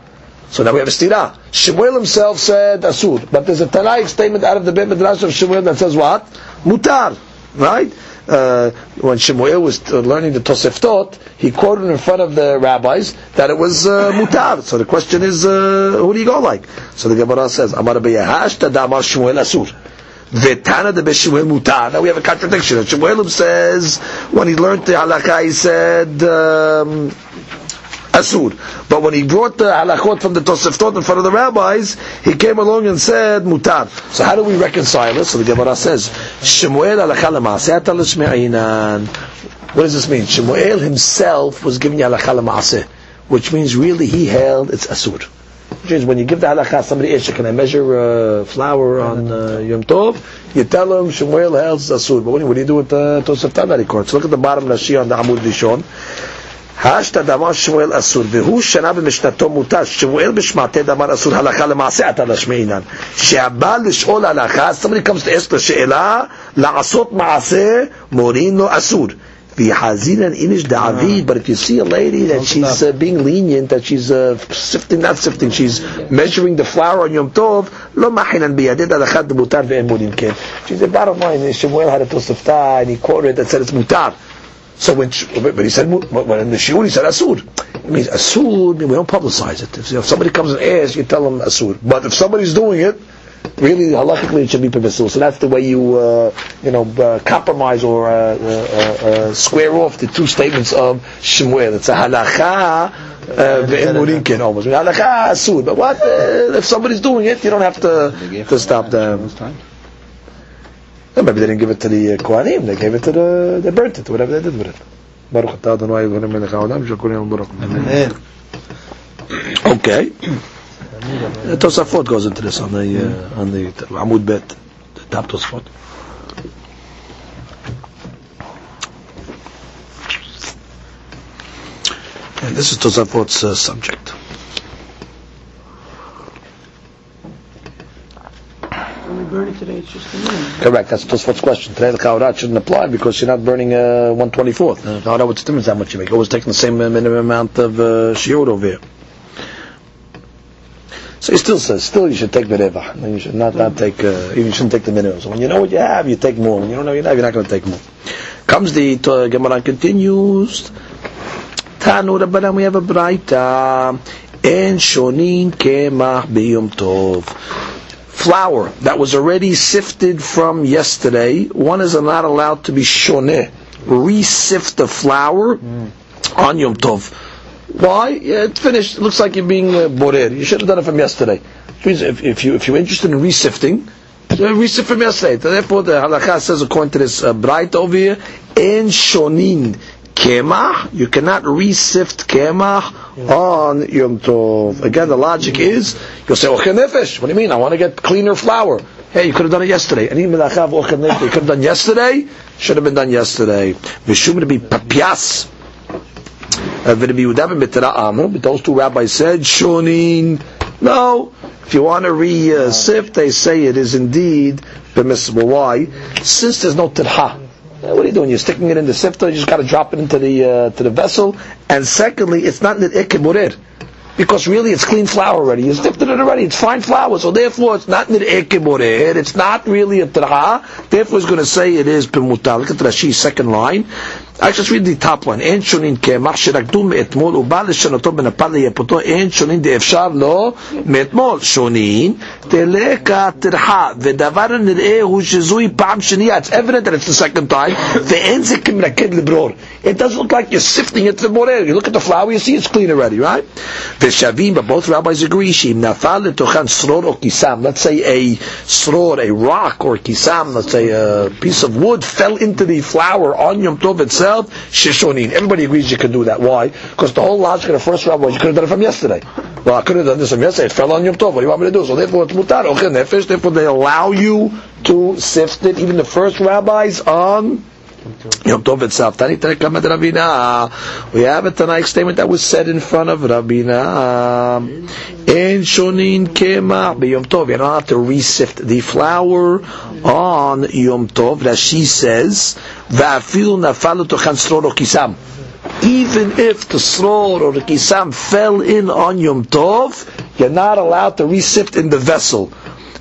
So now we have a stira. Shmuel himself said Asur, but there's a Tanaic statement out of the Bet Midrash of Shmuel that says what? Mutar, right? Uh, when Shemuel was learning the Toseftot, he quoted in front of the rabbis that it was uh, mutar. So the question is, uh, who do you go like? So the Gemara says, Amar Beyahash Amar Shemuel Asur. Vetana de Beshemuel mutar. Now we have a contradiction. Shemuel says, when he learned the halakha, he said, um, asur. But when he brought the halachot from the Toseftot in front of the rabbis, he came along and said mutar. So how do we reconcile this? So the Gemara says, Shemuel l'shme'inan. What does this mean? Shemuel himself was giving halakha lema'aseh, which means really he held it's asur. Which means when you give the halakha, somebody asks, can I measure uh, flour on uh, Yom Tov? You tell him Shemuel held asur. But what do you do with the Toseftot quotes? Look at the bottom of the on the Amud Rishon. השתא דאמר שמואל אסור, והוא שנה במשנתו מותר, שמואל בשמעתי דאמר אסור הלכה למעשה אתה לשמעינן. שהבא לשאול הלכה, somebody comes to ask the שאלה, לעשות מעשה, מורין לו אסור. V'hazinan inish da'avid, but if you see a lady that she's uh, being lenient, that she's uh, sifting, not sifting, she's measuring the flour on Yom Tov, lo machinan biyadid alachad mutar ve'en murin ken. She said, bottom line, Shemuel had a tosefta, and he quoted that said it's mutar. So when, but he said, when in the shiur he said asur. It means asur, we don't publicize it. If, if somebody comes and asks, you tell them asur. But if somebody's doing it, really halachically it should be permissible. So that's the way you, uh, you know, uh, compromise or uh, uh, uh, uh square off the two statements of Shemuel. It's a halacha ve'emurinkin almost. Halacha asur. But what if somebody's doing it? You don't have to to stop them. No, maybe they didn't give it to the uh, Kohanim, they gave it to the, they burnt it, whatever they did with it. Baruch atah Adonai Elohim melech haolam, shekurim baruch. Okay. The Tosafot goes into this on the, uh, on the Amud Bet, the top Tosafot. And this is Tosafot's uh, subject. Burn it today, it's just a minimum. Correct, that's Tosfot's question. Today the Kaurat shouldn't apply because you're not burning uh, 124th. The Kaurat, what's the difference how much you make? Always taking the same minimum amount of uh, shiur over here. So he still says, still you should take the reva. You should not, not take, uh, you shouldn't take the minimum. So when you know what you have, you take more. When you don't know what you have, you're not going to take more. Comes the uh, Gemara continues. Tanu Rabbanan, we have a braita. En shonin kemach biyom tov flour that was already sifted from yesterday, one is not allowed to be shoneh, re-sift the flour mm. on Yom Tov. Why? Yeah, it's finished. It looks like you're being uh, borer. You should have done it from yesterday. If, if, you, if you're interested in re-sifting, uh, re-sift from yesterday. Therefore, the halakha says, according to this uh, bright over here, en shonin kemah, you cannot re-sift kemah on Yom Tov. Again, the logic is, you'll say, okay, nefesh. What do you mean? I want to get cleaner flour. Hey, you could have done it yesterday. Any melachav you could have done yesterday. Should have been done yesterday. Vishum to be papias. Uh, but those two rabbis said, Shonin. No. If you want to re-sift, they say it is indeed permissible. Why? Since there's no tirha. What are you doing? You're sticking it in the sifter. You just got to drop it into the uh, to the vessel. And secondly, it's not nid'ik because really it's clean flour already. You sifted it already. It's fine flour, so therefore it's not nid'ik It's not really a tirha. Therefore, it's going to say it is permutar. Look at Rashi's second line. I just read the top one. אין שונין קמח שרקדו מאתמול ובא לשנותו בנפל ליפותו אין שונין דאפשר לו מאתמול. שונין תלקה טרחה ודבר הנראה הוא שזוהי פעם שנייה. It's evident that it's the second time ואין זה כמרקד לברור. It doesn't look like you're sifting it to more air. You look at the flour, you see it's clean already, right? Vishavim, but both rabbis agree. Shim nafal letochan sror or kisam. Let's say a sror, a rock or kisam. Let's say a piece of wood fell into the flour on Yom Tov itself. Shishonin. Everybody agrees you can do that. Why? Because the whole logic of the first rabbi was you could have done it from yesterday. Well, I could have done this from yesterday. It fell on Yom Tov. What do you want me to do? So therefore it's mutar. Okay, nefesh. Therefore they allow you to sift it. Even the first rabbis on Yom Tov itself. Tani Kamad Ravina. We have a Tanaic statement that was said in front of Ravina. In Shonin Kema Yom Tov. You don't have to resift the flour on Yom Tov. Rashi says, Va'afilu nafalu tochan sror kisam. Even if the sror or the kisam fell in on Yom Tov, you're not allowed to resift in the vessel.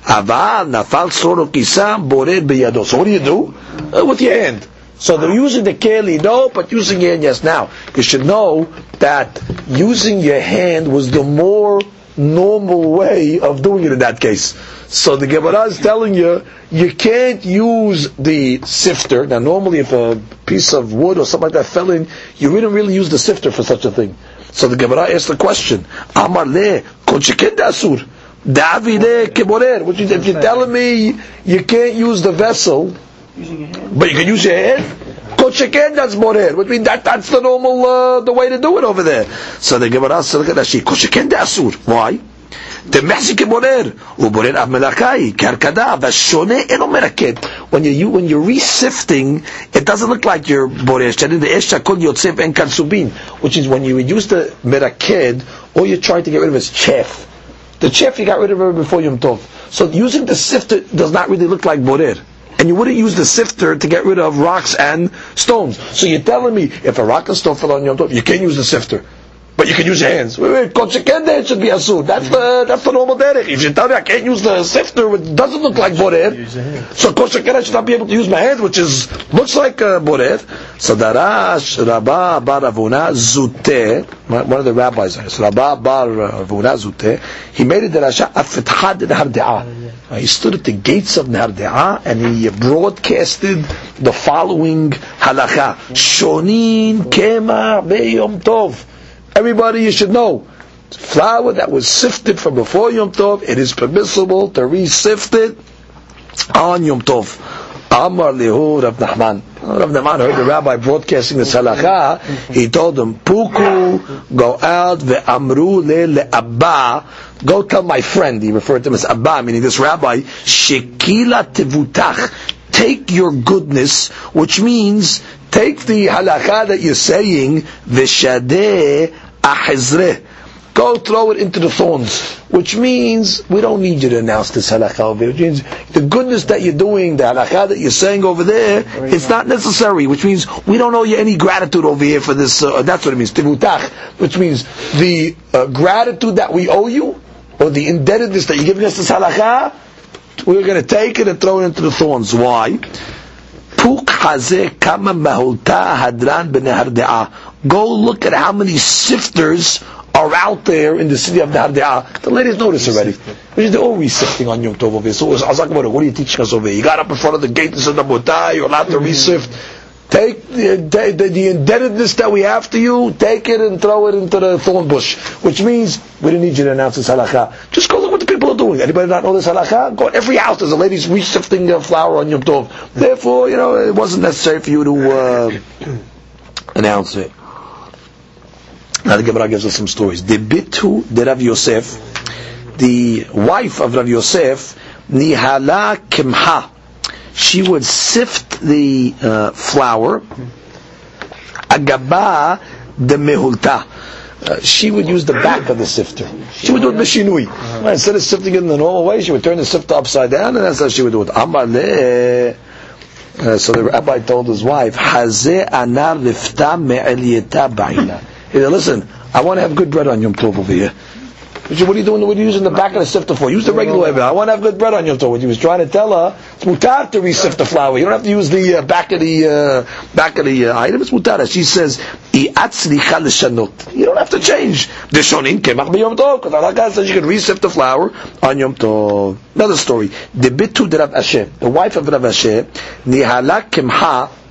Aval nafal sror kisam bored biyado. So what do you do? Uh, with your hand. So they're using the keli, no, but using your hand, yes. Now, you should know that using your hand was the more normal way of doing it in that case. So the Gemara is telling you, you can't use the sifter. Now normally if a piece of wood or something like that fell in, you wouldn't really use the sifter for such a thing. So the Gemara asks the question, Amar le, if you're telling me you can't use the vessel, but you can use your hand. Kocheken, that's morer. Which means that that's the normal uh, the way to do it over there. So the Gemara says, Kocheken de asur. Why? דמחזיק כבורר, הוא בורר אף מלאכאי, כהרקדה, והשונה אינו מרקד. When you, when you're re-sifting, it doesn't look like you're בורר, שתדעים דאש שהכל יוצא ואין כאן סובין, which is when you reduce the מרקד, all you're trying to get rid of is chaff. The chaff you got rid of it before Yom Tov. So using the sifter does not really look like borer and you wouldn't use the sifter to get rid of rocks and stones. So you're telling me if a rock and stone fell on Yom Tov, you can't use the sifter. But you can use your hands. Wait, wait, it should be asur. That's the that's the normal derech. If you tell me I can't use the sifter, which doesn't look like borer, so kosheken I should not be able to use my hands, which is looks like uh, borer. So darash Rabba bar Avuna zute, one of the rabbis, Rabba bar Avuna zute, he made it derasha afithad harde'ah. He stood at the gates of Nehardea and he broadcasted the following halacha: Shonin kema beyom tov. Everybody, you should know, flour that was sifted from before Yom Tov, it is permissible to re-sift it on Yom Tov. Amar lehu Rav Nachman. Rav Nachman heard the rabbi broadcasting the halacha. He told him, Puku, go out, ve'amru le le'abba, go tell my friend, he referred to him as Abba, meaning this rabbi, shekila tevutach, take your goodness, which means take the halacha that you're saying, v'shadeh ahizreh. Go throw it into the thorns, which means we don't need you to announce this halakha over Which means the goodness that you're doing, the halakha that you're saying over there, it's not necessary. Which means we don't owe you any gratitude over here for this. Uh, that's what it means, tivutach. Which means the uh, gratitude that we owe you, or the indebtedness that you're giving us this halakha, we're going to take it and throw it into the thorns. Why? Puk hazeh kama mahulta hadran Go look at how many sifters are out there in the city of Nehardea. The ladies notice already. They're always sifting on Yom Tov over here. So I was like, what are you teaching us over here? You got up in front of the gate and said, you're allowed to resift. Take the, the, the, indebtedness that we have to you, take it and throw it into the thorn bush. Which means, we don't need you to announce this halakha. Just go look what the people are doing. Anybody not know this halakha? Go in every house, there's a lady's resifting uh, flour on Yom Tov. Therefore, you know, it wasn't necessary for you to uh, announce it. Now the Gemara gives us some stories. The bitu de Rav Yosef, the wife of Rav Yosef, nihala kimha. she would sift the uh, flour, agaba the mehulta. Uh, she would use the back of the sifter. She would do it bishinui. Instead of sifting it in the normal way, she would turn the sifter upside down, and that's how she would do it. Amale. Uh, so the rabbi told his wife, "Hazeh anar lifta me'eliyeta ba'ina." He said, "Listen, I want to have good bread on Yom Tov over here." He said, what are you doing? What are you using the back of the sifter for? Use the regular way. I want to have good bread on Yom Tov. He was trying to tell her, it's mutar to re-sift the flour. You don't have to use the uh, back of the uh, back of the uh, item. It's mutar. She says. You don't have to change. The shonin kemach b'Yom Tov because Allah says you can re-sift the flour on Yom Tov. Another story. The bitu Rav the wife of Rav Ashi, nihala kimha.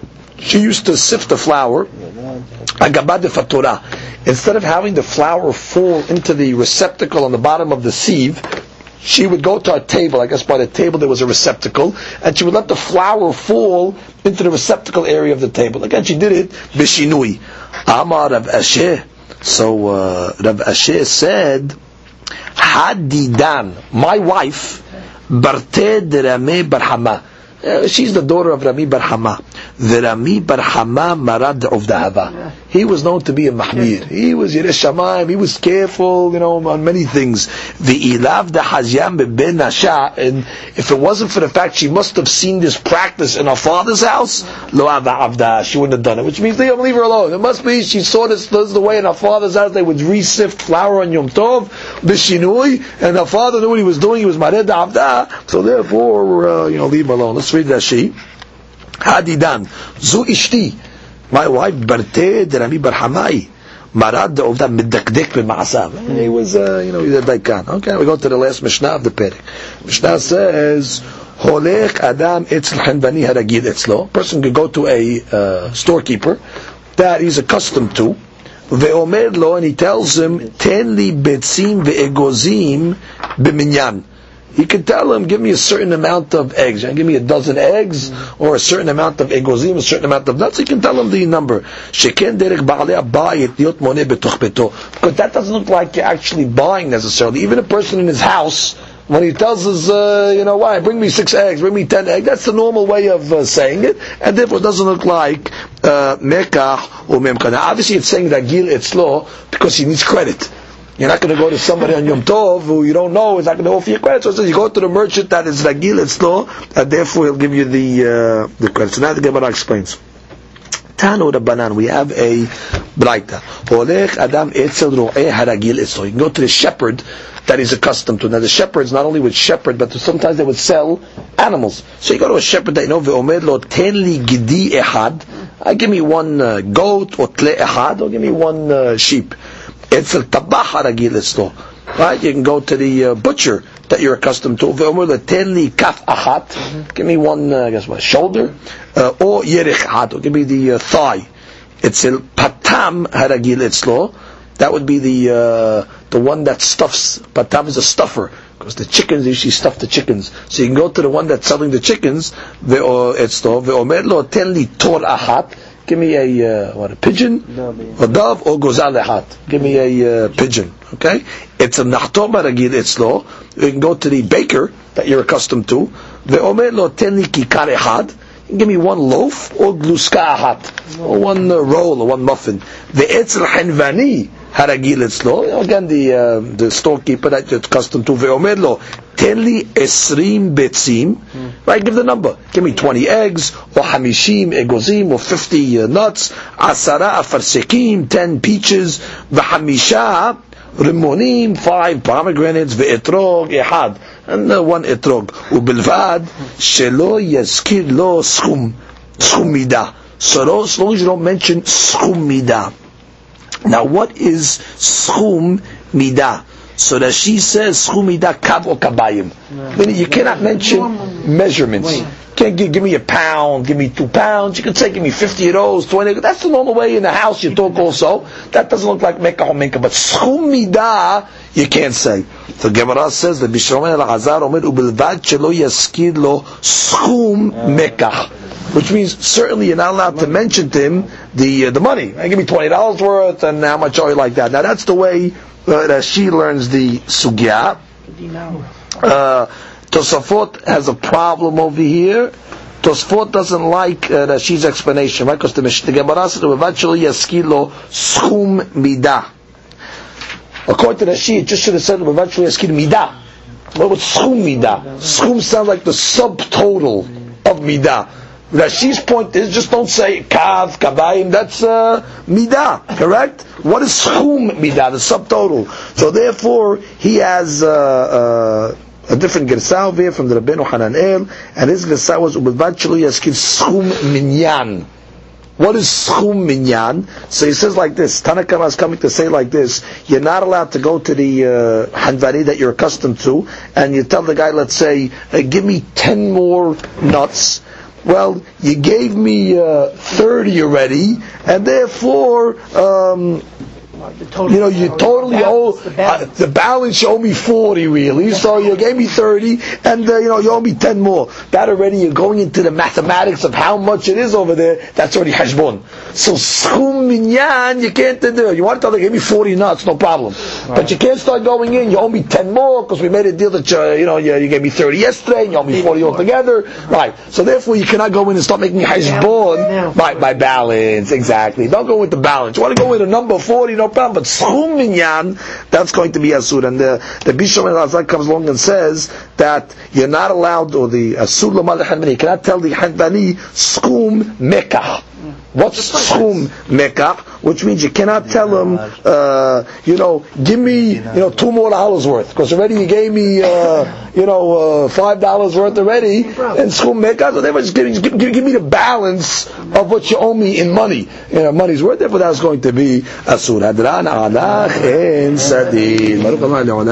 She used to sift the flour. Agabad fatura instead of having the flour fall into the receptacle on the bottom of the sieve, she would go to a table, I guess by the table there was a receptacle, and she would let the flour fall into the receptacle area of the table. Again, she did it bishinui. Amar Rav Ashi. So uh, Rav Ashi said, Hadidan, my wife, Barte de Rami bar Hama. Uh, she's the daughter of Rami bar Hama. The Rami bar Hama Marad of Dahava. He was known to be a Mahmir. He was Yiresh Shamayim. He was careful, you know, on many things. The Ilav the Hazyam ben Nasha. And if it wasn't for the fact she must have seen this practice in her father's house, Lo Avda, she wouldn't have done it. Which means they don't leave her alone. It must be she saw this, this is the way in her father's house they would resift flour on Yom Tov, Bishinui, and her father knew what he was doing. He was Mared Avda. So therefore, uh, you know, leave him alone. Let's read Rashi. Hadidan. Zu ishti. My wife, Barte Rami Barhamai. Marad of that medakdek b'ma'asav. He was, uh, you know, he's a daikan. Okay, we go to the last Mishnah of the Perek. Mishnah says, Holech Adam etzel hanbani haragid etzlo. Person could go to a uh, storekeeper that he's accustomed to, ve'omer lo, and he tells him, ten li betzim ve'egozim b'minyan he could tell him, give me a certain amount of eggs. Give me a dozen eggs, or a certain amount of egozim, a certain amount of nuts. He can tell him the number. Because that doesn't look like you're actually buying necessarily. Even a person in his house, when he tells us, uh, you know, why, bring me six eggs, bring me ten eggs, that's the normal way of uh, saying it, and therefore it doesn't look like uh, mekah or memkah. Now obviously it's saying that gil etzlo because he needs credit. You're not going to go to somebody on Yom Tov who you don't know is not going to offer you credit. So you go to the merchant that is Ragil, it's law, and therefore he'll give you the uh, the credit. So now the Gemara explains. Tano Rabbanan, we have a Braita. Holech Adam Etzel Haragil. You can go to the shepherd that he's accustomed to. Now the shepherds not only would shepherd, but sometimes they would sell animals. So you go to a shepherd that you know, Ve'omer Lo Ten Li Gidi Ehad. Uh, give me one uh, goat, or Tle Ehad, or give me one uh, sheep. It's a tabacha ragil etzlo. Right? You can go to the uh, butcher that you're accustomed to. kaf achat. Give me one, uh, I guess what, shoulder, uh, or yerich achat, or give me the uh, thigh. It's a patam haragil etzlo. That would be the uh, the one that stuffs. Patam is a stuffer because the chickens usually stuff the chickens. So you can go to the one that's selling the chickens. Ve'o etzlo ve'omer lo ten li tor achat give me a uh, what a pigeon, a dove, or gozal lehat. Give me a uh, pigeon. Okay, it's a nachtoma ragil etzlo. You can go to the baker that you're accustomed to. Ve'omer lo teni kikar ehad. Give me one loaf or gluska ahat, or one uh, roll or one muffin. Ve'etzel henvani haragil etzlo. Again, the uh, the storekeeper that you're accustomed to. Ve'omer lo tenli esrim betzim. Right, give the number. Give me 20 eggs, or hamishim egozim, or 50 uh, nuts, asara afarsekim, 10 peaches, v'hamisha rimonim, 5 pomegranates, ve'etrog, ehad, and uh, one etrog. Ubilvad, shelo yaskir lo schum midah. So as long as you don't mention schum midah. Now what is schum midah? So that she says schumida kav or kabayim. Meaning you cannot mention measurements. You can't give, give me a pound, give me two pounds. You can say give me fifty of those, twenty. That's the normal way in the house you talk. Also, that doesn't look like mekah or mekah. But schumida you can't say. So Gemara says that Bishromen al Hazar omer ubelvad shelo yaskid lo schum mekah which means certainly you're not allowed to mention to him the uh, the money. Give me twenty dollars worth, and how much are you like that? Now that's the way uh, she learns the sugya. Uh, Tosafot has a problem over here Tosfot doesn't like uh, Rashi's explanation, right? Because the, Gemara says, eventually yaskilo schum midah. According to Rashi, it just should have said, eventually yaskil midah. What was schum midah? Schum sounds like the subtotal of midah. Rashi's point is just don't say kav, kabayim, that's uh, midah, correct? What is schum midah, the subtotal? So therefore, he has uh, uh, a different gersa here from the Rabbeinu Hananel, and his gersa was eventually yaskil schum minyan. What is schum minyan? So he says like this. Tanna Kamma is coming to say like this. You're not allowed to go to the uh, hanvari that you're accustomed to, and you tell the guy, let's say, uh, give me ten more nuts. Well, you gave me uh, thirty already, and therefore. Um, you know, you totally owe uh, the balance. You owe me forty, really. So you gave me thirty, and uh, you know you owe me ten more. That already you're going into the mathematics of how much it is over there. That's already hashbon. So schum minyan, you can't do. it. You want to tell them give me forty nuts, no problem. But you can't start going in. You owe me ten more because we made a deal that you, you know you, you gave me thirty yesterday, and you owe me forty altogether. Right. So therefore, you cannot go in and start making hashbon by by balance. Exactly. Don't go with the balance. You want to go with a number forty, no problem. But schum minyan, that's going to be asur. And the the Bishop and Azak comes along and says that you're not allowed, or the asur lamal you cannot tell the hanbani schum mekah. What's schum mekach? Which means you cannot tell him, uh, you know, give me, you know, two more dollars worth, because already you gave me, uh, you know, uh, five dollars worth already, and schum mekach. So they were just giving, give, give, me the balance of what you owe me in money, you know, money's worth. Therefore, that's going to be asur. Hadran alach en sadin. Baruch Adonai le'olam.